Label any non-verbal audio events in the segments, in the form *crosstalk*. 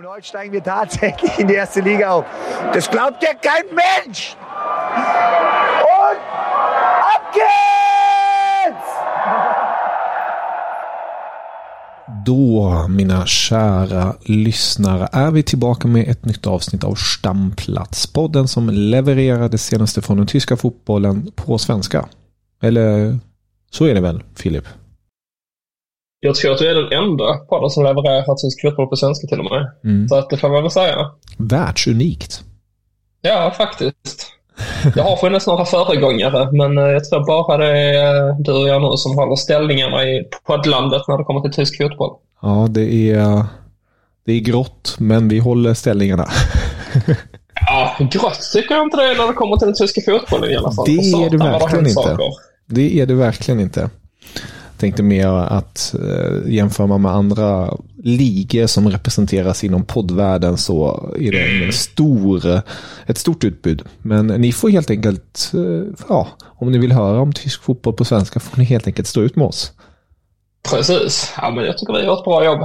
Und heute steigen wir tatsächlich in die erste Liga auf. Das glaubt ja kein Mensch! Und ab geht's! Då, mina kära lyssnare, är vi tillbaka med ett nytt avsnitt av Stamplats. Podden som levererar det senaste från den tyska fotbollen på svenska. Eller så är det väl, Filip? Jag tror att du är den enda podden som levererar tysk fotboll på svenska till och med. Mm. Så att det får man väl säga. Världsunikt. Ja, faktiskt. Jag har funnits några föregångare, men eh, jag tror bara det är eh, du och jag nu som håller ställningarna i poddlandet när det kommer till tysk fotboll. Ja, det är, det är grått, men vi håller ställningarna. *laughs* Ja, grått tycker jag inte det är när det kommer till den tyska fotbollen i alla fall. Det är det verkligen inte. saker. Det är det verkligen inte. Tänkte mer att eh, jämför man med andra ligor som representeras inom poddvärlden så är det en stor, ett stort utbud. Men ni får helt enkelt, eh, ja, om ni vill höra om tysk fotboll på svenska får ni helt enkelt stå ut med oss. Precis. Ja, men jag tycker vi gör ett bra jobb.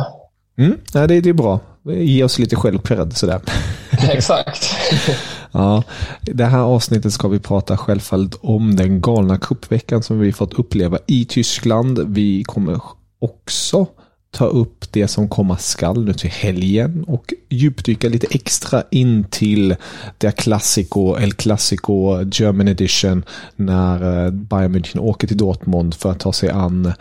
Mm, nej, det, det är bra. Ge oss lite självcred sådär. *laughs* Exakt. *laughs* Ja, det här avsnittet ska vi prata självfallet om den galna kuppveckan som vi fått uppleva i Tyskland. Vi kommer också ta upp det som komma skall nu till helgen och djupdyka lite extra in till det klassiko, El Clasico German Edition när eh, Bayern München åker till Dortmund för att ta sig an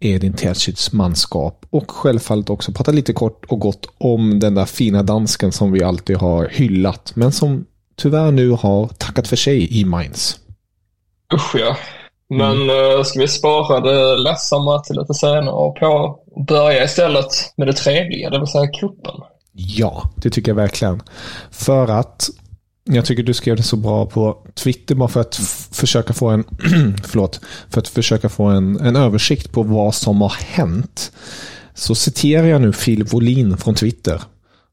Edin Terzics manskap och självfallet också prata lite kort och gott om den där fina dansken som vi alltid har hyllat men som tyvärr nu har tackat för sig i Mainz. Usch ja. Men mm. ska vi spara det ledsamma till lite senare och på börja istället med det trevliga, det vill säga kuppen. Ja, det tycker jag verkligen. För att jag tycker du skrev det så bra på Twitter bara för att försöka få en *clears throat* förlåt, för att försöka få en, en översikt på vad som har hänt. Så citerar jag nu Filip Wolin från Twitter.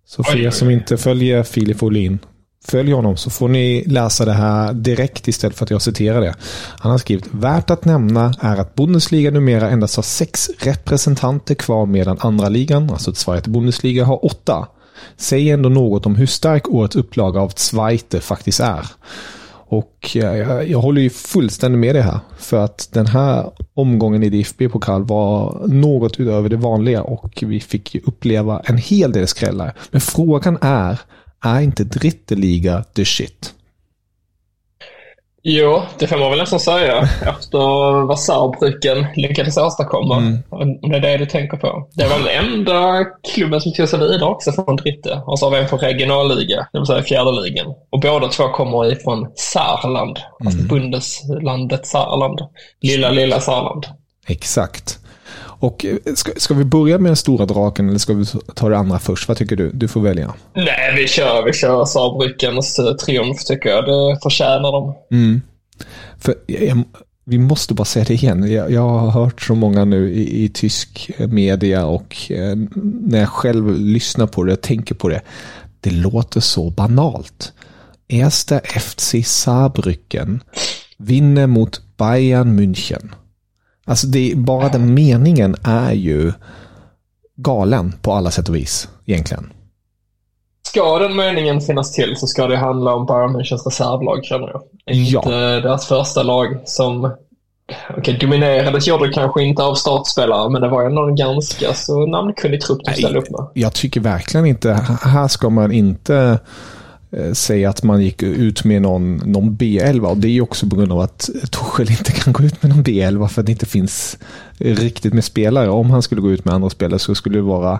Så för er som inte följer Filip Wolin, följ honom så får ni läsa det här direkt istället för att jag citerar det. Han har skrivit Värt att nämna är att Bundesliga numera endast har sex representanter kvar medan andra ligan, alltså Zweite Bundesliga, har åtta. Säger ändå något om hur stark årets upplaga av Zweite faktiskt är. Och jag, jag håller ju fullständigt med det här. För att den här omgången i DFB-pokal var något utöver det vanliga och vi fick ju uppleva en hel del skrällar. Men frågan är, är inte Dritteliga the shit? Jo, det får man väl nästan säga efter vad Saarbrücken lyckades åstadkomma. Mm. Om det är det du tänker på. Det var den enda klubben som tog sig vidare också från Dritte. Och så har vi en från regionalliga, det vill säga fjärde ligan. Och båda två kommer ifrån Saarland, alltså Bundeslandet Saarland. Lilla, lilla Saarland. Exakt. Och eh, ska, ska vi börja med den stora draken eller ska vi ta det andra först? Vad tycker du? Du får välja. Nej, vi kör, vi kör Saarbrückens eh, triumf tycker jag. Det förtjänar de. Mm. För jag, vi måste bara säga det igen. Jag, jag har hört så många nu i, i tysk media och eh, när jag själv lyssnar på det, tänker på det. Det låter så banalt. Erster FC Saarbrücken vinner mot Bayern München. Alltså det, bara den meningen är ju galen på alla sätt och vis egentligen. Ska den meningen finnas till så ska det handla om Bayern Münchens reservlag känner jag. Ja. Inte deras första lag som okay, dominerades gjorde det kanske inte av startspelare men det var ändå en ganska så namnkunnig trupp de ställde upp med. Jag tycker verkligen inte, här ska man inte säga att man gick ut med någon, någon B11 och det är ju också på grund av att Torshäll inte kan gå ut med någon B11 för att det inte finns riktigt med spelare. Om han skulle gå ut med andra spelare så skulle det vara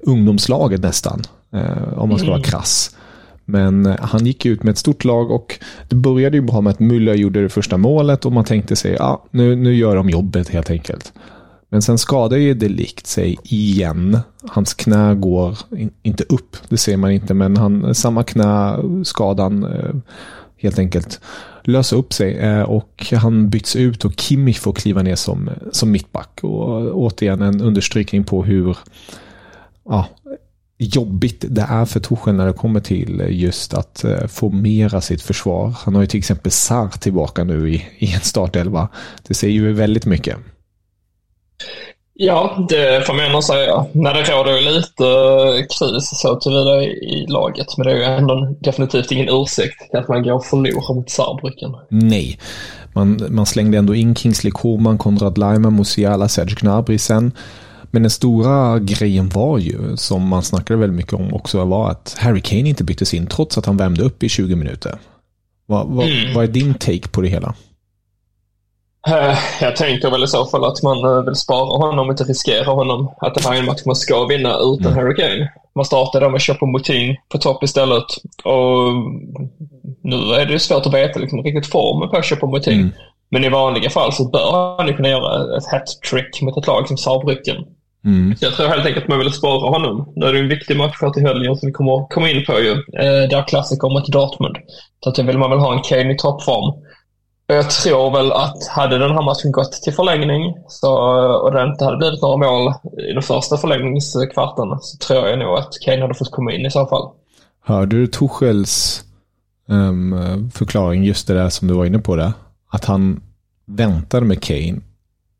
ungdomslaget nästan. Eh, om man ska vara krass. Men eh, han gick ut med ett stort lag och det började ju bra med att Müller gjorde det första målet och man tänkte sig ja, nu, nu gör de jobbet helt enkelt. Men sen skadar ju Delikt sig igen. Hans knä går in, inte upp, det ser man inte, men han, samma knäskadan skadan eh, helt enkelt lösa upp sig eh, och han byts ut och Kimmich får kliva ner som, som mittback. Och eh, återigen en understrykning på hur ja, jobbigt det är för Torsjö när det kommer till just att formera sitt försvar. Han har ju till exempel Sar tillbaka nu i, i en startelva. Det säger ju väldigt mycket. Ja, det får man ändå säga. När det råder lite eh, kris så tillvida i laget, men det är ju ändå definitivt ingen ursäkt till att man går och förlorar mot Saarbrücken. Nej, man, man slängde ändå in Kingsley Coman, Konrad Laimer, Musiala, Serge Gnabry sen. Men den stora grejen var ju, som man snackade väldigt mycket om också, var att Harry Kane inte byttes in trots att han värmde upp i 20 minuter. Vad, vad, mm. vad är din take på det hela? Eh, jag tänker väl i så fall att man eh, vill spara honom och inte riskera honom. Att det här är en match man ska vinna utan mm. Harry Kane. Man startar då med Choupo-Moting på topp istället. Och nu är det svårt att veta liksom, riktigt formen på Choupo-Moting. Mm. Men i vanliga fall så bör han ju kunna göra ett hat-trick mot ett lag som Saarbrücken. Mm. Så jag tror helt enkelt att man vill spara honom. Nu är det en viktig match för till helgen som vi kommer komma in på ju. Eh, där klassiker mot Dortmund. Så att då vill man väl ha en Kane i toppform. Jag tror väl att hade den här matchen gått till förlängning så, och det inte hade blivit några mål i den första förlängningskvarten så tror jag nog att Kane hade fått komma in i så fall. Hörde du Tuchels um, förklaring, just det där som du var inne på där? Att han väntade med Kane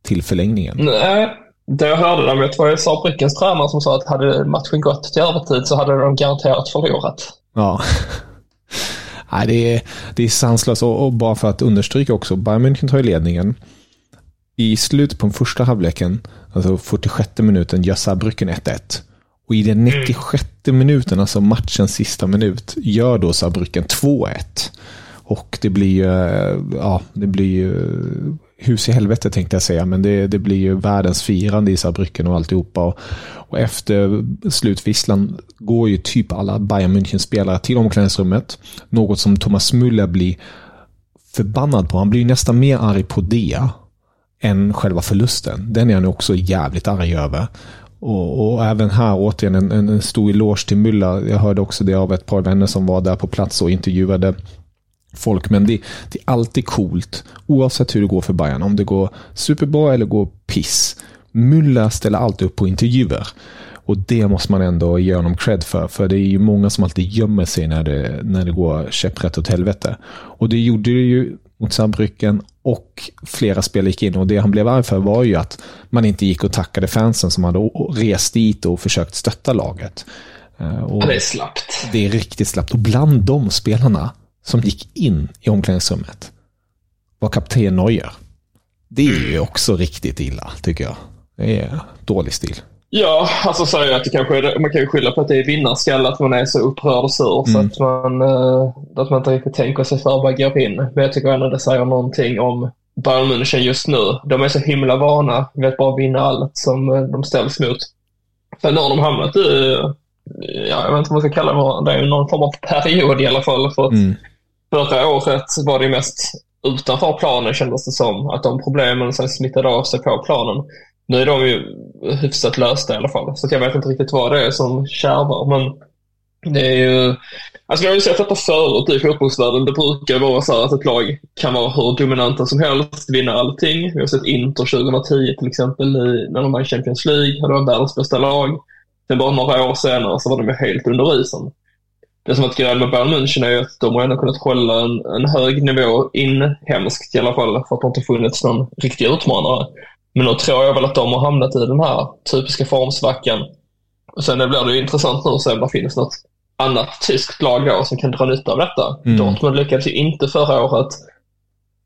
till förlängningen? Nej, det jag hörde det, jag tror det var Saarbrückens tränare som sa att hade matchen gått till övertid så hade de garanterat förlorat. Ja. Nej, det, är, det är sanslöst. Och, och, bara för att understryka också, Bayern München tar ju ledningen. I slutet på den första halvleken, alltså 46 minuten, gör Saarbrücken 1-1. Och i den 96 minuten, alltså matchens sista minut, gör då Saarbrücken 2-1. Och det blir ju, ja, det blir ju hus i helvete tänkte jag säga, men det, det blir ju världens firande i Saarbrücken och alltihopa. Och, och efter slutvisslan går ju typ alla Bayern München-spelare till omklädningsrummet. Något som Thomas Müller blir förbannad på. Han blir nästan mer arg på det än själva förlusten. Den är han också jävligt arg över. Och, och, även här återigen en, en, stor eloge till Müller. Jag hörde också det av ett par vänner som var där på plats och intervjuade folk. Men det, det, är alltid coolt, oavsett hur det går för Bayern. Om det går superbra eller går piss. Müller ställer alltid upp på intervjuer. Och det måste man ändå ge honom cred för. För det är ju många som alltid gömmer sig när det, när det går käpprätt åt helvete. Och det gjorde det ju mot Saarbrücken och flera spelare gick in. Och det han blev arg för var ju att man inte gick och tackade fansen som hade rest dit och försökt stötta laget. Eh, och det är slappt. Det är riktigt slappt. Och bland de spelarna som gick in i omklädningsrummet var kapten Neuer. Det är ju också riktigt illa, tycker jag. Det är dålig stil. Ja, alltså så att det kanske man kan ju skylla på att det är vinnarskalle, att man är så upprörd och sur mm. så att man, uh, att man inte riktigt tänker sig för vad går in. Men jag tycker ändå det säger någonting om Bayern München just nu. De är så himla vana vid att bara vinna allt som uh, de ställs mot. Sen har de hamnat i, ja, jag vet inte vad man ska kalla det, det är någon form av period i alla fall. För att mm. Förra året var det mest utanför planen kändes det som. Att de problemen sen smittade av sig på planen. Nu är de ju hyfsat lösta i alla fall. Så jag vet inte riktigt vad det är som kärvar. Men det är ju... Alltså vi har ju sett detta förut i fotbollsvärlden. Det brukar vara så att ett lag kan vara hur dominanta som helst, vinna allting. Vi har sett Inter 2010 till exempel när de var i Champions League. Det var världens bästa lag. Sen bara några år senare så var de ju helt under isen det som varit grejen med Bayern München är att de har ändå kunnat hålla en, en hög nivå inhemskt i alla fall för att det inte funnits någon riktig utmanare. Men då tror jag väl att de har hamnat i den här typiska formsvackan. Och sen blir det ju intressant nu att se om det finns något annat tyskt lag då som kan dra nytta av detta. Mm. Dortmund lyckades ju inte förra året.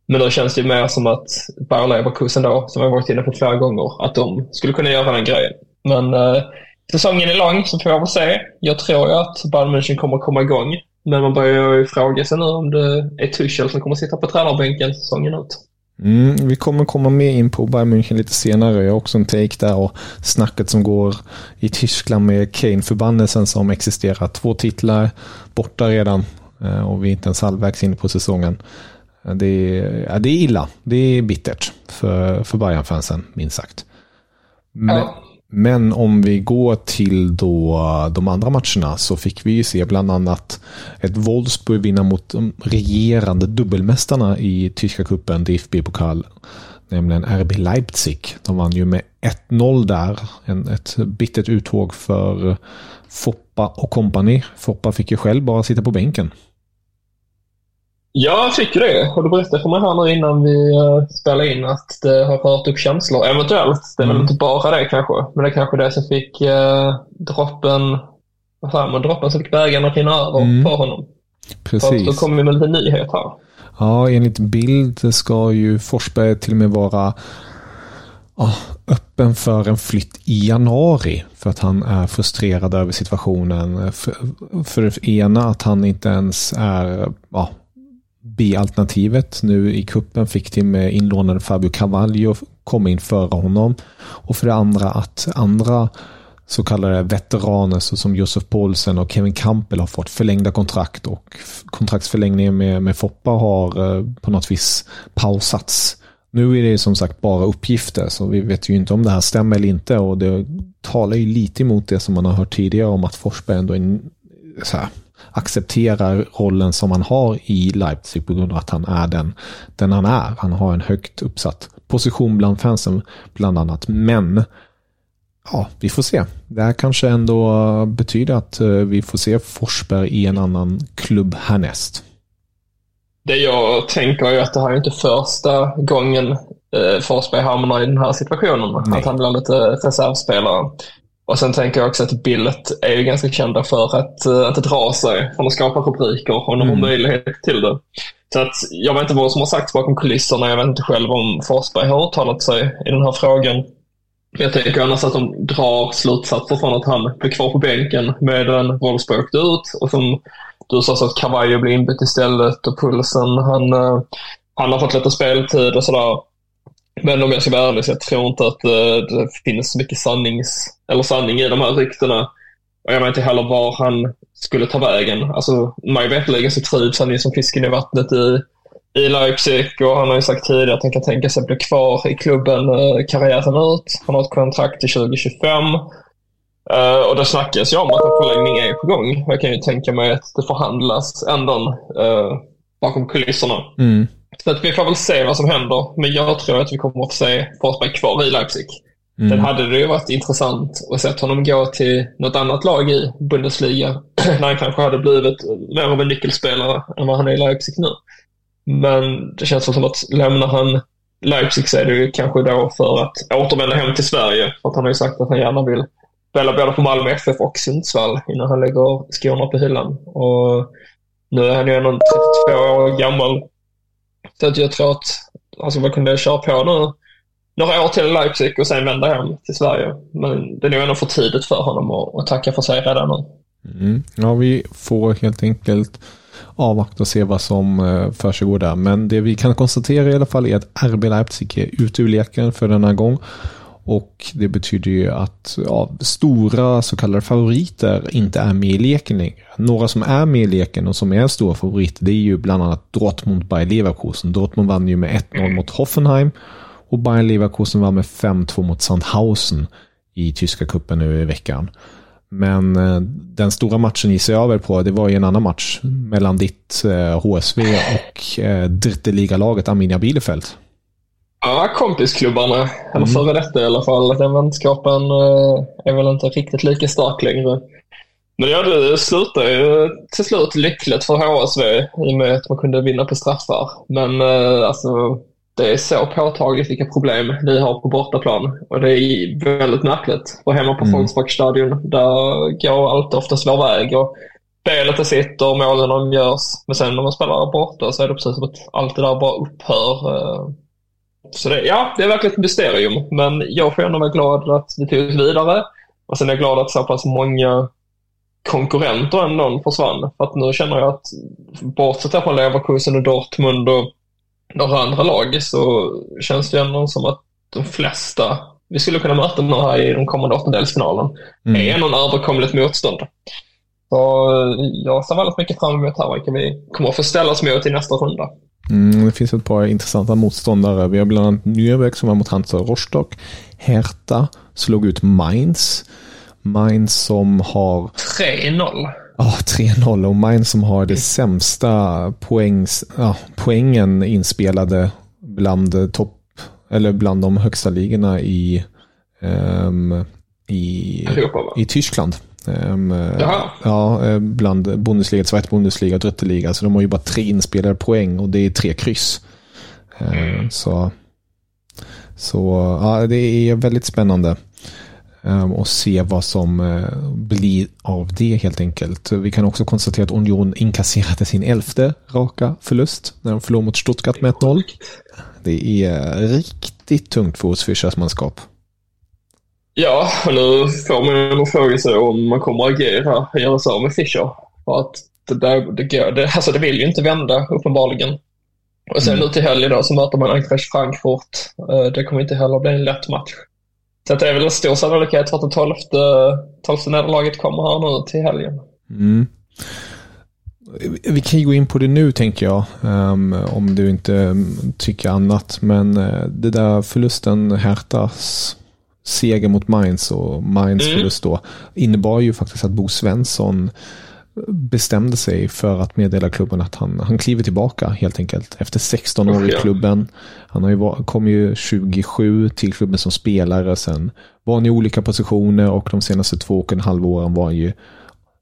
Men då känns det ju mer som att Bayer Leverkusen då, som jag varit inne på flera gånger, att de skulle kunna göra den grejen. Men eh, säsongen är lång, så får jag väl se. Jag tror ju att Bayern München kommer komma igång. Men man börjar ju fråga sig nu om det är Tuchel som kommer sitta på tränarbänken säsongen ut. Mm, vi kommer komma mer in på Bayern München lite senare. Jag har också en take där och snacket som går i Tyskland med Kane-förbannelsen som existerar. Två titlar borta redan eh, och vi är inte ens halvvägs in på säsongen. Det är, ja, det är illa. Det är bittert för, för Bayern-fansen, minst sagt. Men, ja men, om vi går till då eh, de andra matcherna så fick vi ju se bland annat ett Wolfsburg vinna mot de regerande dubbelmästarna i tyska cupen, DFB-pokal. Nämligen RB Leipzig. De vann ju med 1-0 där. En, ett bittert uttåg för Foppa och kompani. Foppa fick ju själv bara sitta på bänken. Jag tycker det. Och du berättade för mig här nu innan vi uh, spelade in att det har rört upp känslor. Eventuellt. Det är mm. väl inte bara det kanske. Men det är kanske det som fick uh, droppen, vad säger man, droppen som fick bägaren att rinna över mm. för honom. Precis. För då kommer vi med lite nyhet här. Ja, enligt bild ska ju Forsberg till och med vara oh, öppen för en flytt i januari. För att han är frustrerad över situationen. För, för det ena att han inte ens är oh, B-alternativet. Nu i kuppen fick till med inlånade Fabio Cavaglio komma in före honom. Och för det andra att andra så kallade veteraner som Josef Paulsen och Kevin Campbell har fått förlängda kontrakt och kontraktsförlängningen med, med Foppa har eh, på något vis pausats. Nu är det som sagt bara uppgifter så vi vet ju inte om det här stämmer eller inte och det talar ju lite emot det som man har hört tidigare om att Forsberg ändå är så här, accepterar rollen som han har i Leipzig på grund av att han är den, den han är. Han har en högt uppsatt position bland fansen bland annat. Men ja, vi får se. Det här kanske ändå betyder att eh, vi får se Forsberg i en annan klubb härnäst. Det jag tänker är att det här är inte första gången eh, Forsberg hamnar i den här situationen. Nej. Att han blir lite reservspelare. Och sen tänker jag också att Billet är ju ganska kända för att, eh, att dra sig från att skapa rubriker och de har mm. möjlighet till det. Så att jag vet inte vad som har sagts bakom kulisserna. Jag vet inte själv om Forsberg har uttalat sig i den här frågan. Jag tänker annars att de drar slutsatser från att han blir kvar på bänken medan Wolfsburg åkte ut. Och som du sa så att Cavallo blir inbytt istället och Pulsen, han, eh, han har fått lite speltid och sådär. Men om jag ska vara ärlig så jag tror inte att eh, det, finns så mycket sannings, eller sanning i de här ryktena. Och jag vet inte heller var han skulle ta vägen. Alltså, mig veterligen så trivs han ju som fisken i vattnet i, i Leipzig och han har ju sagt tidigare att han kan tänka sig att bli kvar i klubben eh, karriären ut. Han har ett kontrakt till 2025. Uh, eh, och det snackas ju om att en förlängning är på gång. Jag kan ju tänka mig att det förhandlas ändå uh, bakom kulisserna. Mm. Så att vi får väl se vad som händer. Men jag tror att vi kommer att få se Forsberg kvar i Leipzig. Mm. Sen hade det ju varit intressant att se honom gå till något annat lag i Bundesliga. *clears throat* när han kanske hade blivit mer av en nyckelspelare än vad han är i Leipzig nu. Men det känns som att lämnar han Leipzig så är det ju kanske då för att återvända hem till Sverige. För att han har ju sagt att han gärna vill spela både för Malmö FF och Sundsvall innan han lägger skorna på hyllan. Och nu är han ju ändå 32 år gammal. Så att jag tror att alltså, han skulle kunna köra på nu några år till i Leipzig och sen vända hem till Sverige. Men det är nog ändå för tidigt för honom att, att tacka för sig redan nu. Mm. Ja, vi får helt enkelt avvakta och se vad som eh, försiggår där. Men det vi kan konstatera i alla fall är att RB Leipzig är ute ur leken för denna gång. Och det betyder ju att ja, stora så kallade favoriter inte är med i leken längre. Några som är med i leken och som är stora favoriter det är ju bland annat Dortmund Bayer Leverkusen. Dortmund vann ju med 1-0 mot Hoffenheim och Bayer Leverkusen vann med 5-2 mot Sandhausen i tyska kuppen nu i veckan. Men eh, den stora matchen gissar jag väl på, det var ju en annan match mellan ditt eh, HSV och eh, laget Arminia Bielefeld. Ja, kompisklubbarna, eller mm. före detta i alla fall. Den vänskapen eh, är väl inte riktigt lika stark längre. Men ja, det slutade ju till slut lyckligt för HSV i och med att man kunde vinna på straffar. Men eh, alltså, det är så påtagligt vilka problem vi har på bortaplan. Och det är väldigt märkligt. För hemma på mm. Volkswagenstadion, där går allt oftast vår väg. Och spelet det sitter, målen de görs. Men sen när man spelar borta så är det precis som att allt det där bara upphör. Eh, så det, ja, det är verkligen ett mysterium. Men jag får ändå vara glad att vi tog oss vidare. Och sen är jag glad att så pass många konkurrenter ändå försvann. För att nu känner jag att bortsett från Leverkusen och Dortmund och några andra lag så känns det ändå som att de flesta vi skulle kunna möta nu här i den kommande åttondelsfinalen mm. är någon överkomligt motstånd. Så jag ser väldigt mycket fram emot här vilka vi kommer att få ställa oss mot i nästa runda. Mm, det finns ett par intressanta motståndare. Vi har bland annat Nürnberg som var mot Hansa Rostock. Hertha slog ut Mainz. Mainz som har... 3-0. Ja, 3-0 och Mainz som har det sämsta poängs, ja, poängen inspelade bland topp eller bland de högsta ligorna i, um, i, i Tyskland. Um, Jaha. ja, eh, bland Bundesliga, Zweite Bundesliga och Dritte Liga. Så de har ju bara tre inspelade poäng och det är tre kryss. Uh, så så ja, det är väldigt spännande um, att se vad som uh, blir av det helt enkelt. Vi kan också konstatera att Union inkasserade sin elfte raka förlust när de förlorade mot Stuttgart med 1-0. Det är riktigt tungt för oss Fischers manskap. Ja, och nu får man ju fråga sig om man kommer att agera och göra sig av med Fischer. För att det, där, det, går, det, alltså det vill ju inte vända uppenbarligen. Och sen Mm. nu till helgen då så möter man Eintracht Frankfurt. Eh, Det kommer inte heller bli en lätt match. Så det är väl en stor sannolikhet för att det tolfte, tolfte nederlaget kommer här nu till helgen. Mm. Vi kan ju gå in på det nu tänker jag. ehm, om du inte tycker annat. Men uh, det där förlusten, Hertas seger mot Mainz och Mainz Mm. förlust då. Innebar ju faktiskt att Bo Svensson bestämde sig för att meddela klubben att han, han kliver tillbaka helt enkelt. Efter 16 år i klubben. Han har ju var, kom ju 27 till klubben som spelare. Sen var han i olika positioner och de senaste två och en halv åren var han ju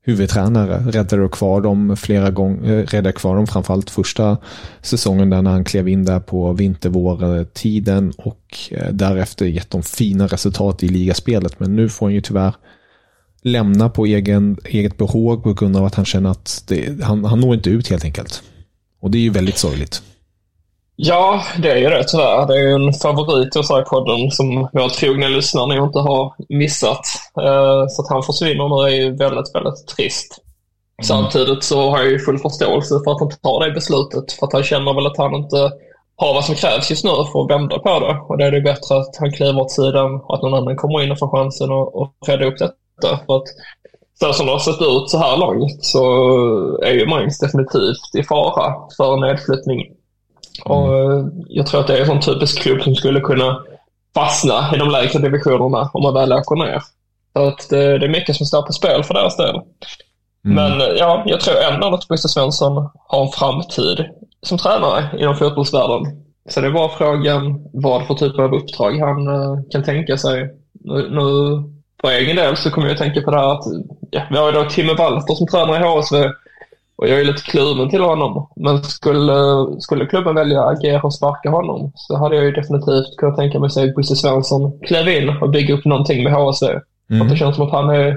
huvudtränare. Räddade kvar dem flera gånger, eh, räddade kvar dem framförallt första säsongen där när han klev in där på vinter-vår-tiden och eh, därefter gett dem fina resultat i ligaspelet. Men nu får han ju tyvärr lämna på egen, eget behov på grund av att han känner att det, han, han når inte ut helt enkelt. Och det är ju väldigt sorgligt. Ja, det är ju det tyvärr. Det är ju en favorit hos podden som våra trogna lyssnare nog inte har missat. Eh, Så att han försvinner nu är ju väldigt, väldigt trist. Samtidigt så har jag ju full förståelse för att han tar det beslutet. För att han känner väl att han inte har vad som krävs just nu för att vända på det. Och då är det bättre att han kliver åt sidan och att någon annan kommer in och får chansen att och rädda upp detta. För att så som det har sett ut så här långt så är ju Mainz definitivt i fara för en nedflyttning. Och eh, jag tror att det är en sån typisk klubb som skulle kunna fastna i de lägre divisionerna om man väl åker ner. Så att det, det är mycket som står på spel för deras del. Men eh, ja, jag tror ändå att Bosse Svensson har en framtid som tränare inom fotbollsvärlden. Så det är bara frågan vad för typ av uppdrag han eh, kan tänka sig. Nu, nu för egen del så kommer jag att tänka på det här att ja, vi har ju då Timme Walter som tränare i HSV och jag är lite kluven till honom. Men skulle, skulle klubben välja att agera och sparka honom så hade jag ju definitivt kunnat tänka mig att se Bosse Svensson klev in och bygga upp någonting med HSV. Att det känns som att han är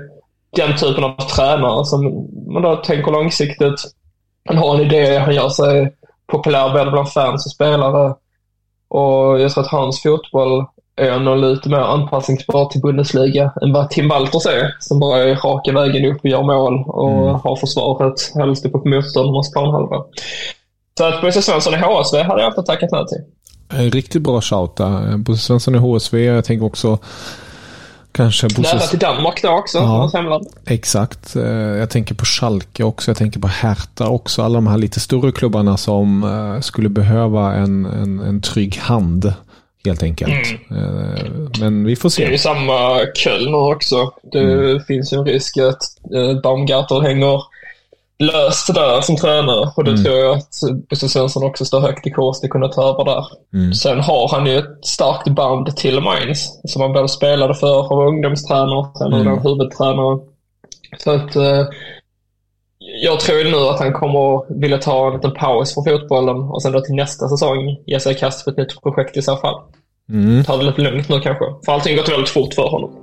den typen av tränare som man då tänker långsiktigt. Han har en idé, han gör sig populär både bland fans och spelare. Och jag tror att hans fotboll är nog lite mer anpassningsbar till Bundesliga än vad Tim Walters är. Som bara är raka vägen upp och gör mål och har försvaret helst uppe på motståndarnas planhalva. Så att Bosse Svensson i HSV hade jag alltid tackat nej till. En riktigt bra shout där. Bosse Svensson i HSV. Jag tänker också kanske Bosse... Nära till Danmark då också, Ja. hans hemland. Exakt. Eh, Jag tänker på Schalke också. Jag tänker på Hertha också. Alla de här lite större klubbarna som eh, skulle behöva en, en, en trygg hand. Helt enkelt. Eh, Men vi får Det är ju se. samma Köln nu också. Det finns ju en risk att eh, Baumgartel hänger löst där som tränare och det tror jag att Bosse Svensson också står högt i kurs till kunna ta över där. Sen har han ju ett starkt band till Mainz som han både spelade för och var ungdomstränare, sen han huvudtränare. Så att eh, jag tror nu att han kommer vilja ta en liten paus från fotbollen och sen då till nästa säsong ge sig i kast för ett nytt projekt i så fall. Mm. Ta det lite lugnt nu kanske. För allting har gått väldigt fort för honom.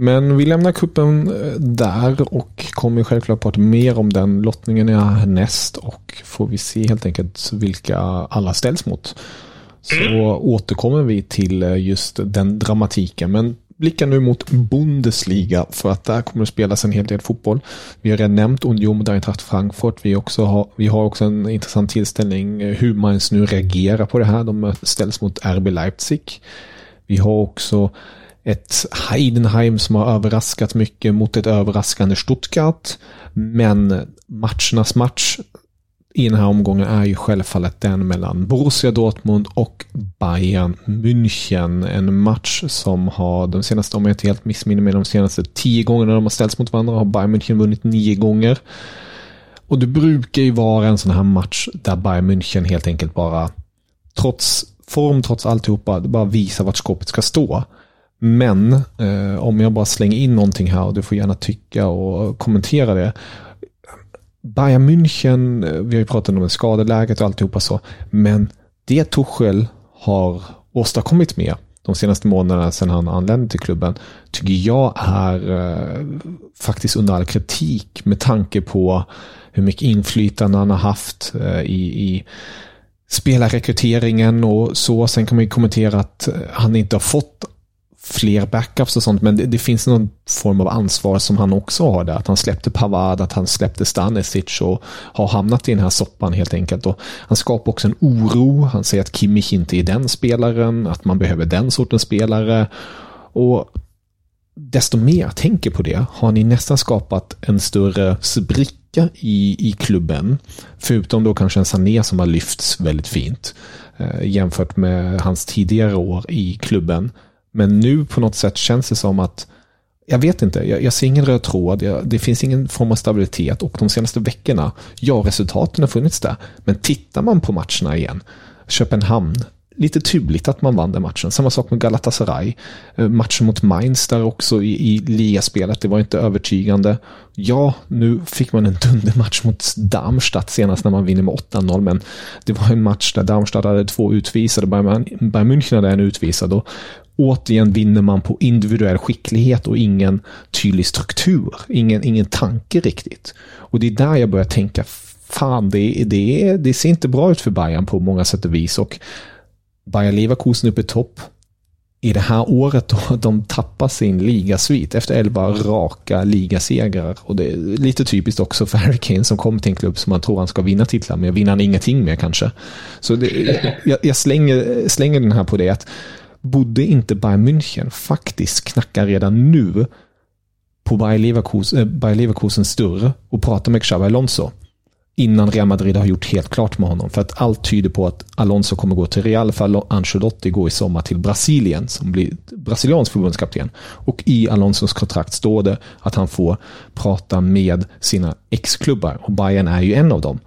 Men vi lämnar kuppen eh, där och kommer självklart prata mer om den lottningen är härnäst och får vi se helt enkelt vilka alla ställs mot. Så mm. återkommer vi till eh, just den dramatiken. Men blicka nu mot Bundesliga för att där kommer det spelas en hel del fotboll. Vi har redan nämnt Union mot Eintracht Frankfurt. Vi, också har, vi har också en intressant tillställning eh, hur man nu reagerar på det här. De ställs mot RB Leipzig. Vi har också ett Heidenheim som har överraskat mycket mot ett överraskande Stuttgart. Men matchernas match i den här omgången är ju självfallet den mellan Borussia Dortmund och Bayern München. En match som har de senaste, om jag inte helt missminner mig, de senaste tio gångerna de har ställts mot varandra har Bayern München vunnit nio gånger. Och det brukar ju vara en sån här match där Bayern München helt enkelt bara, trots form, trots alltihopa, bara visar vart skåpet ska stå. Men eh, om jag bara slänger in någonting här och du får gärna tycka och kommentera det. Bayern München, eh, vi har ju pratat om skadeläget och alltihopa så, men det Tuchel har åstadkommit med de senaste månaderna sedan han anlände till klubben tycker jag är eh, faktiskt under all kritik med tanke på hur mycket inflytande han har haft eh, i, i spelarrekryteringen och så. Sen kan man ju kommentera att han inte har fått fler backups och sånt, men det, det, finns någon form av ansvar som han också har där. Att han släppte Pavard, att han släppte Stanisic och har hamnat i den här soppan helt enkelt. Och han skapar också en oro. Han säger att Kimmich inte är den spelaren, att man behöver den sortens spelare. Och desto mer jag tänker på det har ni nästan skapat en större spricka i, i klubben. Förutom då kanske en Sané som har lyfts väldigt fint eh, jämfört med hans tidigare år i klubben. Men nu på något sätt känns det som att jag vet inte, jag, jag ser ingen röd tråd, jag, det finns ingen form av stabilitet och de senaste veckorna, ja resultaten har funnits där, men tittar man på matcherna igen, Köpenhamn, lite turligt att man vann den matchen. Samma sak med Galatasaray. Eh, matchen mot Mainz där också i, i ligaspelet, det var inte övertygande. Ja, nu fick man en dundermatch *laughs* mot Darmstadt senast när man vinner med 8-0, men det var en match där Darmstadt hade två utvisade, Bayern München hade en utvisad och återigen vinner man på individuell skicklighet och ingen tydlig struktur, ingen, ingen tanke riktigt. Och det är där jag börjar tänka, fan det, det, det ser inte bra ut för Bayern på många sätt och vis och Bayer Leverkusen uppe i topp. I det här året då *laughs* de tappar sin ligasvit efter elva raka ligasegrar. Och det är lite typiskt också för Harry Kane som kommer till en klubb som man tror han ska vinna titlar med. Vinner han ingenting med kanske. Så det, *laughs* jag, jag, slänger, slänger den här på det att borde inte Bayern München faktiskt knacka redan nu på Bayer Leverkus, äh, Bayer Leverkusens dörr och prata med Xabi Alonso innan Real Madrid har gjort helt klart med honom. För att allt tyder på att Alonso kommer gå till Real för Ancelotti går i sommar till Brasilien som blir brasiliansk förbundskapten. Och i Alonsos kontrakt står det att han får prata med sina ex-klubbar och Bayern är ju en av dem.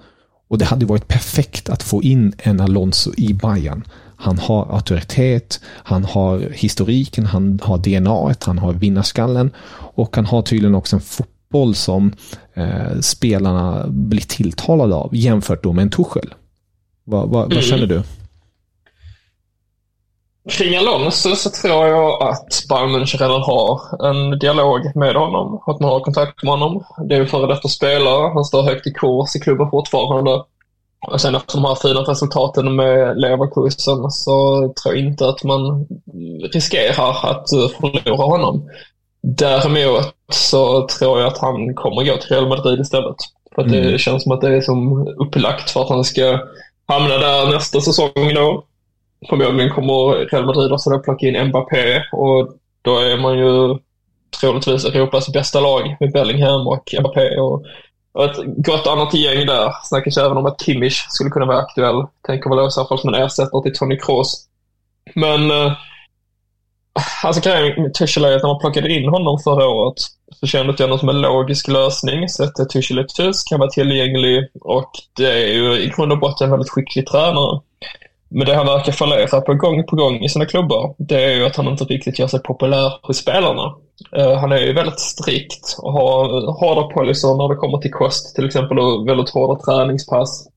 Och det hade varit perfekt att få in en Alonso i Bayern. Han har auktoritet, han har historiken, han har DNA, han har vinnarskallen och han har tydligen också en fotboll som eh, spelarna blir tilltalade av jämfört då med en Tuchel. Va, va, mm. Vad känner du? Kring Alonso så tror jag att Bayern München redan har en dialog med honom, att man har kontakt med honom. Det är en före detta spelare, han står högt i kurs i klubben fortfarande. Och sen efter de här fina resultaten med Leverkusen så tror jag inte att man riskerar att förlora honom. Däremot så tror jag att han kommer gå till Real Madrid istället. För mm. det känns som att det är som upplagt för att han ska hamna där nästa säsong då. Förmodligen kommer Real Madrid också då plocka in Mbappé och då är man ju troligtvis Europas bästa lag med Bellingham och Mbappé och och ett gott annat gäng där. Snackas även om att Kimmich skulle kunna vara aktuell. Tänker väl i så fall som en ersättare till Tony Kroos. Men eh, alltså grejen med Tuchel är att när man plockade in honom förra året så kändes det ändå som en logisk lösning. Så att Tuchel är tysk, kan vara tillgänglig och det är ju i grund och botten en väldigt skicklig tränare. Men det han verkar fallera på gång på gång i sina klubbar, det är ju att han inte riktigt gör sig populär hos spelarna. Uh, han är ju väldigt strikt och har hårda policy när det kommer till kost till exempel och väldigt hårda träningspass.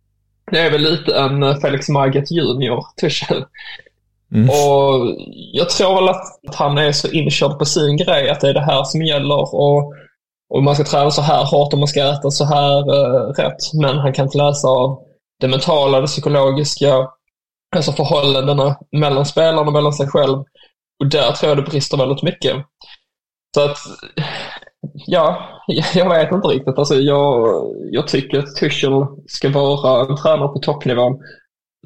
Det är väl lite en Felix Magath Junior, *laughs* Tuchel. Mm. Och jag tror väl att han är så inkörd på sin grej, att det är det här som gäller. Och, och man ska träna så här hårt och man ska äta så här uh, rätt. Men han kan inte läsa av det mentala, det psykologiska, alltså förhållandena mellan spelarna och mellan sig själv. Och där tror jag det brister väldigt mycket. Så att, ja, *laughs* jag vet inte riktigt. Alltså jag, jag tycker att Tuchel ska vara en tränare på toppnivå.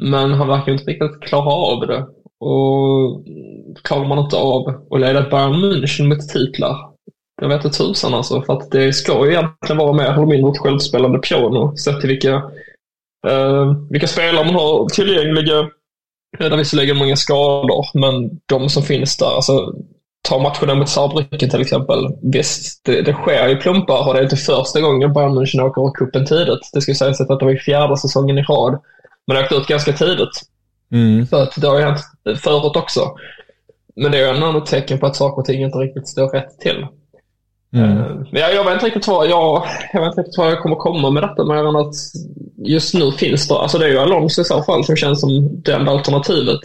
Men han verkar inte riktigt klara av det. Och klarar man inte av att leda Bayern München mot titlar, jag vet inte tusan alltså. För att det ska ju egentligen vara mer eller mindre ett självspelande piano sett till vilka, eh, vilka spelare man har tillgängliga. Eh, det är visserligen många skador, men de som finns där, alltså ta matcherna mot Saarbrücken till exempel. Visst, det, det sker ju plumpar och det är inte första gången Bayern München åker ur cupen tidigt. Det ska sägas att det var i fjärde säsongen i rad. Man åkte ut ganska tidigt. Mm. Så att det har ju hänt förut också. Men det är ju ändå ett tecken på att saker och ting inte riktigt står rätt till. Mm. Uh, jag, jag vet inte riktigt vad jag, jag, vet inte riktigt vad jag kommer komma med detta, mer än att just nu finns det, alltså det är ju Alonso i så fall som känns som det enda alternativet.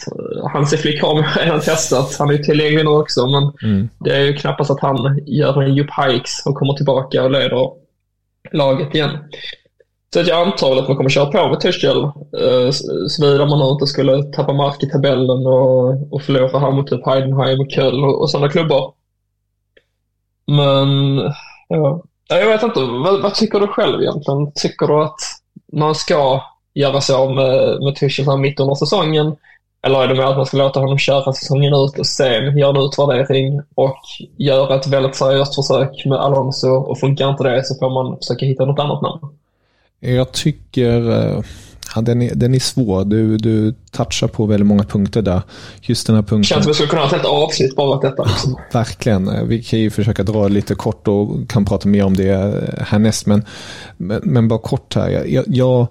Hansi Flick har man redan testat, han är ju tillgänglig nu också, men mm. det är ju knappast att han gör en Jupp Hikes och kommer tillbaka och leder laget igen. Så att jag antar att man kommer köra på med Tuchel, eh, såvida man nu inte skulle tappa mark i tabellen och, och förlora här mot typ Heidenheim och Köln och, och sådana klubbar. Men, ja. Jag vet inte, vad, vad, tycker du själv egentligen? Tycker du att man ska göra så med, med Tuchel mitt under säsongen? Eller är det mer att man ska låta honom köra säsongen ut och sen göra en utvärdering och göra ett väldigt seriöst försök med Alonso och funkar inte det så får man försöka hitta något annat namn? Jag tycker eh, ja, den, är, den är svår. Du, du touchar på väldigt många punkter där. Just den här punkten. Känns som vi skulle kunna ha ett helt avsnitt bara detta. Liksom. Verkligen. Vi kan ju försöka dra lite kort och kan prata mer om det härnäst. Men, men, men bara kort här. Jag, jag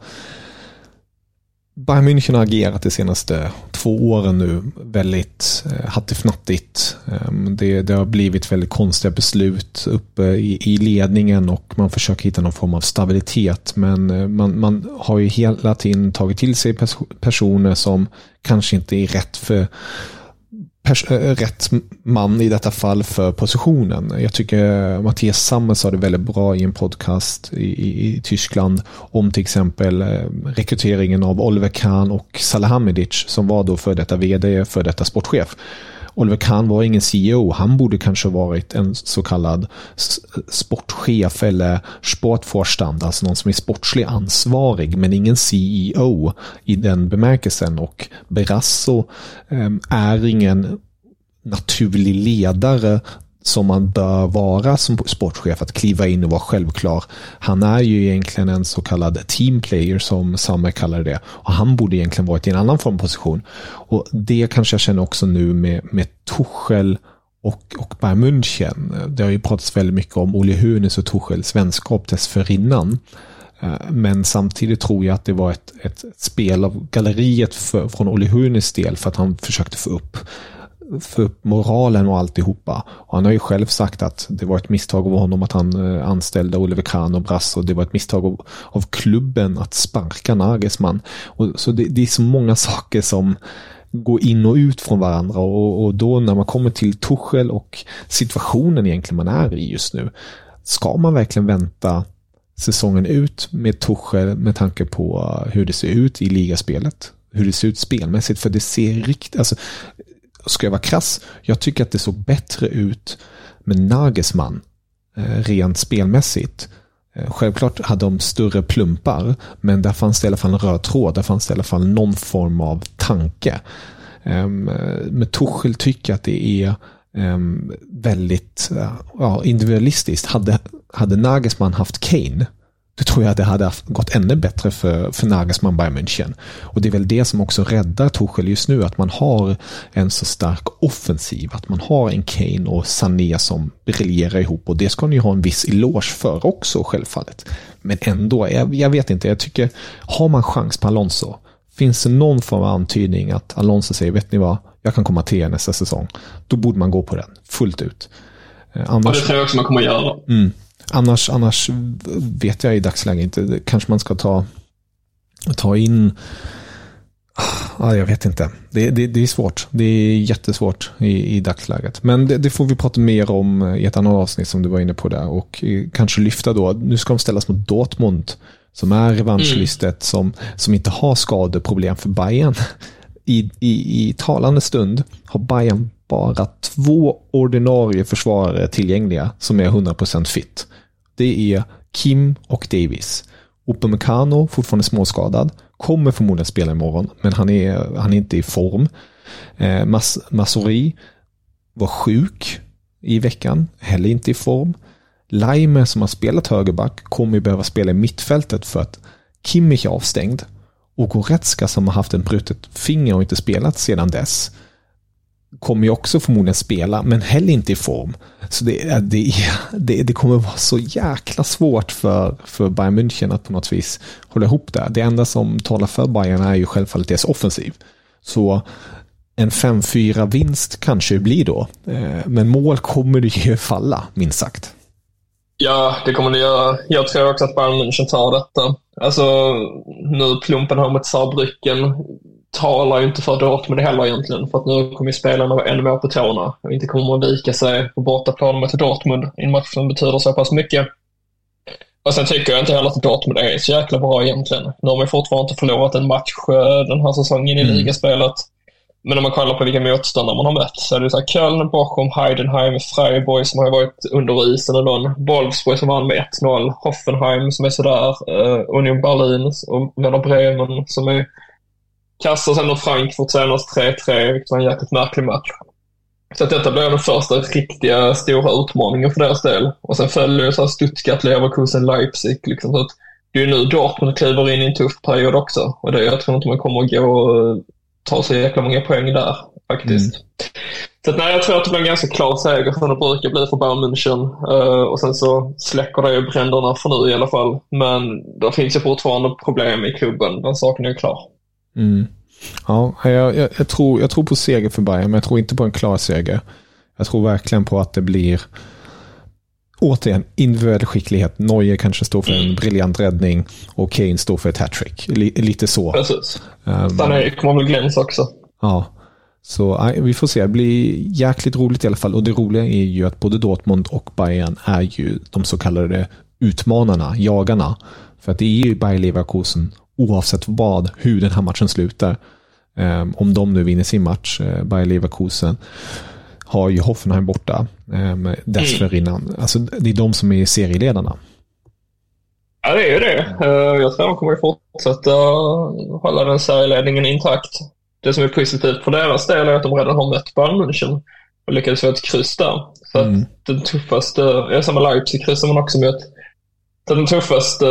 Bayern München har agerat de senaste två åren nu väldigt eh, hattifnattigt. Ehm, det, det, har blivit väldigt konstiga beslut uppe i, i, ledningen och man försöker hitta någon form av stabilitet. Men eh, man, man har ju hela tiden tagit till sig personer som kanske inte är rätt för Eh, rätt man i detta fall för positionen. Jag tycker eh, Mattias Sammer sa det väldigt bra i en podcast i, i, i Tyskland om till exempel eh, rekryteringen av Oliver Kahn och Salahamidic som var då för detta vd, för detta sportchef. Oliver Kahn var ingen CEO, han borde kanske varit en så kallad sportchef eller sportförstand, alltså någon som är sportslig ansvarig, men ingen CEO i den bemärkelsen. Och Berasso ehm, är ingen naturlig ledare som man bör vara som sportchef, att kliva in och vara självklar. Han är ju egentligen en så kallad teamplayer som Summer kallar det. Och han borde egentligen varit i en annan formposition. Och det kanske jag känner också nu med, med Tuchel och, och Bayern München. Det har ju pratats väldigt mycket om Olle Hunes och Tuchels vänskap dessförinnan. Eh, men samtidigt tror jag att det var ett, ett spel av galleriet för, från Olle Hunes del för att han försökte få upp få upp moralen och alltihopa. Och han har ju själv sagt att det var ett misstag av honom att han eh, anställde Oliver Kahn och Brass och det var ett misstag av, av klubben att sparka Nagelsmann. Och, så det, det är så många *laughs* saker som går in och ut från varandra och, och då när man kommer till Tuchel och situationen egentligen man är i just nu. Ska man verkligen vänta säsongen ut med Tuchel med tanke på hur det ser ut i ligaspelet? Hur det ser ut spelmässigt, för det ser riktigt, alltså ska jag vara krass, jag tycker att det såg bättre ut med Nagelsmann eh, rent spelmässigt. Eh, självklart hade de större plumpar, men där fanns det i alla fall en röd tråd. Där fanns det i alla fall någon form av tanke. Ehm, eh, med Tuchel tycker jag att det är ehm, väldigt ja, individualistiskt. Hade, hade Nagelsmann haft Kane då tror jag att det hade gått ännu bättre för, för Nagelsmann Bayern München. Och det är väl det som också räddar Tuchel just nu, att man har en så stark offensiv, att man har en Kane och Sané som briljerar ihop och det ska ni ha en viss eloge för också självfallet. Men ändå, jag, jag vet inte, jag tycker, har man chans på Alonso, Finns det någon form av antydning att Alonso säger, vet ni vad, jag kan komma till er nästa säsong. Då borde man gå på den fullt ut. Eh, annars, ja, det tror jag också man kommer att göra. Mm, annars, annars vet jag i dagsläget inte. Kanske man ska ta, ta in Ja, jag vet inte. Det, det, det, är svårt. Det är jättesvårt i, i dagsläget. Men det, det, får vi prata mer om i ett annat avsnitt som du var inne på där. Och kanske lyfta då. Nu ska de ställas mot Dortmund. Som är revanschlistet. Mm. Som, som inte har skadeproblem för Bayern. I, i, I talande stund har Bayern bara två ordinarie försvarare tillgängliga som är 100% fit. Det är Kim och Davis. Upamecano fortfarande småskadad kommer förmodligen spela imorgon, men han är, han är inte i form. Eh, Mas Masori var sjuk i veckan, heller inte i form. Laimer som har spelat högerback kommer ju behöva spela i mittfältet för att Kimmich är avstängd. Och Goretzka som har haft en brutet finger och inte spelat sedan dess kommer ju också förmodligen spela, men heller inte i form. Så det, det, det, det kommer vara så jäkla svårt för, för Bayern München att på något vis hålla ihop det. Det enda som talar för Bayern är ju självfallet deras offensiv. Så en 5-4 vinst kanske blir då. Eh, men mål kommer det ju falla, minst sagt. Ja, det kommer det göra. Jag tror också att Bayern München tar detta. Alltså, nu plumpen här mot Saarbrücken talar ju inte för Dortmund heller egentligen. För att nu kommer ju spelarna vara ännu mer på tårna och inte kommer att vika sig på bortaplan mot Dortmund i en match som betyder så pass mycket. Och sen tycker jag inte heller att Dortmund är så jäkla bra egentligen. Nu har man fortfarande inte förlorat en match eh, den här säsongen i mm. ligaspelet. Men om man kollar på vilka motståndare man har mött så är det så här Köln, Bochum, Heidenheim, Freiburg som har varit under isen och någon. Wolfsburg som vann med 1-0. Hoffenheim som är sådär. Uh, Union Berlin och Werder Bremen som är kassa. Sen mot Frankfurt senast 3-3, vilket var en jäkligt märklig match. Så att detta blir den första riktiga stora utmaningen för deras del. Och sen följer ju så här Stuttgart, Leverkusen, Leipzig. Liksom, så att det är nu Dortmund kliver in i en tuff period också. Och det, jag tror inte man kommer att gå och ta så jäkla många poäng där faktiskt. Mm. Så att, nej, jag tror att det blir en ganska klar seger som det brukar bli för Bayern München. Uh, och sen så släcker det ju bränderna för nu i alla fall. Men det finns ju fortfarande problem i klubben. Den saken är ju klar. Mm. Ja, jag, jag, jag, tror, jag tror på seger för Bayern, men jag tror inte på en klar seger. Jag tror verkligen på att det blir återigen individuell skicklighet. Neuer kanske står för en mm. briljant räddning och Kane står för ett hattrick. Lite så. Precis. Um, Stannar kommer väl glänsa också. Ja. Så vi får se. Det blir jäkligt roligt i alla fall. Och det roliga är ju att både Dortmund och Bayern är ju de så kallade utmanarna, jagarna. För att det är ju Bayer Leverkusen oavsett vad, hur den här matchen slutar. Um, om de nu vinner sin match, uh, Bayer Leverkusen, har ju Hoffenheim borta um, dessförinnan. Mm. Alltså, det är de som är serieledarna. Ja, det är ju det. Uh, jag tror de kommer fortsätta hålla den serieledningen intakt. Det som är positivt för deras del är att de redan har mött Bayern München och lyckades få ett kryss där. Så mm. att den tuffaste, jag samma Leipzig kryssar man också mot. Den tuffaste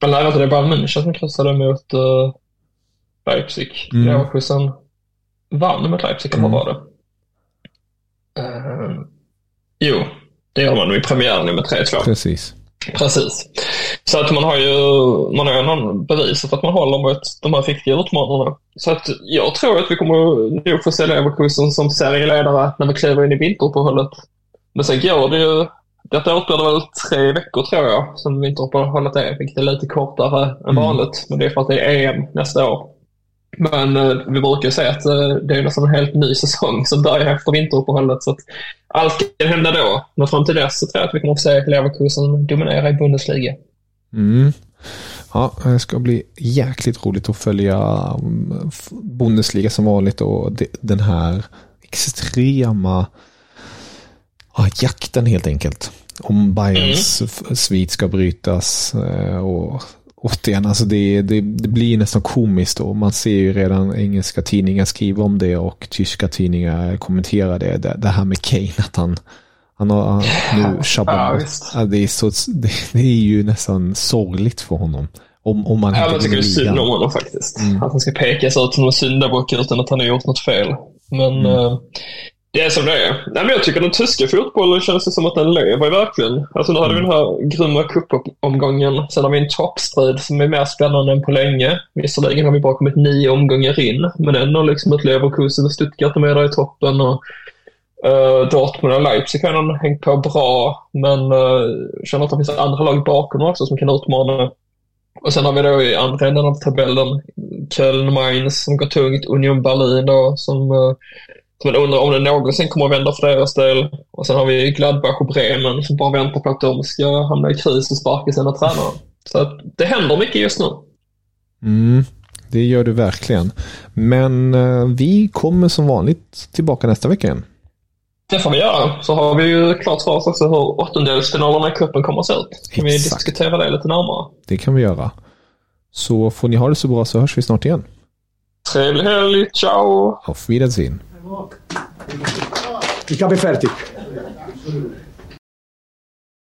men nej, det är Bayern München som kryssade mot uh, Leipzig. Mm. Leverkusen vann mot Leipzig, eller mm. vad var det? Uh, jo, det gör man i premiären med 3-2. Precis. Precis. Så att man har ju man har någon bevis för att man håller mot de här riktiga utmanarna. Så att jag tror att vi kommer nog få se Leverkusen som serieledare när vi kliver in i vinteruppehållet. Men sen går det ju detta det väl tre veckor tror jag som vinteruppehållet är, vilket är lite kortare än mm. vanligt. Men det är för att det är EM nästa år. Men eh, vi brukar säga att eh, det är nästan en helt ny säsong som börjar efter vinteruppehållet. Så att allt kan hända då. Men fram till dess så tror jag att vi kommer att se Leverkusen dominera i Bundesliga. Mm. Ja, det ska bli jäkligt roligt att följa mm, Bundesliga som vanligt och den här extrema ja, jakten helt enkelt. Om Bayerns mm. svit ska brytas. Eh, och återigen, alltså det, det, det, blir nästan komiskt då. Man ser ju redan engelska tidningar skriva om det och tyska tidningar kommenterar det. Det, det här med Kane, att han, han har nu shabbat. Ja, det, är så, det, det, är ju nästan sorgligt för honom. Om, om man ja, man tycker det är synd om honom faktiskt. Mm. Att han ska pekas ut som en syndabock utan att han har gjort något fel. Men mm. uh, det är som det är. Nej, men jag tycker den tyska fotbollen känns som att den lever verkligen. Alltså nu hade vi den här grymma cupomgången. Sen har vi en toppstrid som är mer spännande än på länge. Visserligen har vi bara kommit nio omgångar in, men ändå liksom ett Leverkusen och Stuttgart är med där i toppen. Och, uh, Dortmund och Leipzig har ändå hängt på bra, men uh, känner att det finns andra lag bakom också som kan utmana. Och sen har vi då i andra änden av tabellen Köln, Mainz som går tungt, Union Berlin då som uh, så man undrar om det någonsin kommer att vända för deras del. Och sen har vi Gladbach och Bremen som bara väntar på att de ska hamna i kris och sparka sina tränare. Så att det händer mycket just nu. Mm, det gör du verkligen. Men eh, vi kommer som vanligt tillbaka nästa vecka igen. Det får vi göra. Så har vi ju klart för oss också hur åttondelsfinalerna i cupen kommer att se ut. Kan vi diskutera det lite närmare? Det kan vi göra. Så får ni ha det så bra så hörs vi snart igen. Trevlig helg. Ciao! Auf Wiedersehen. I capi Fertic.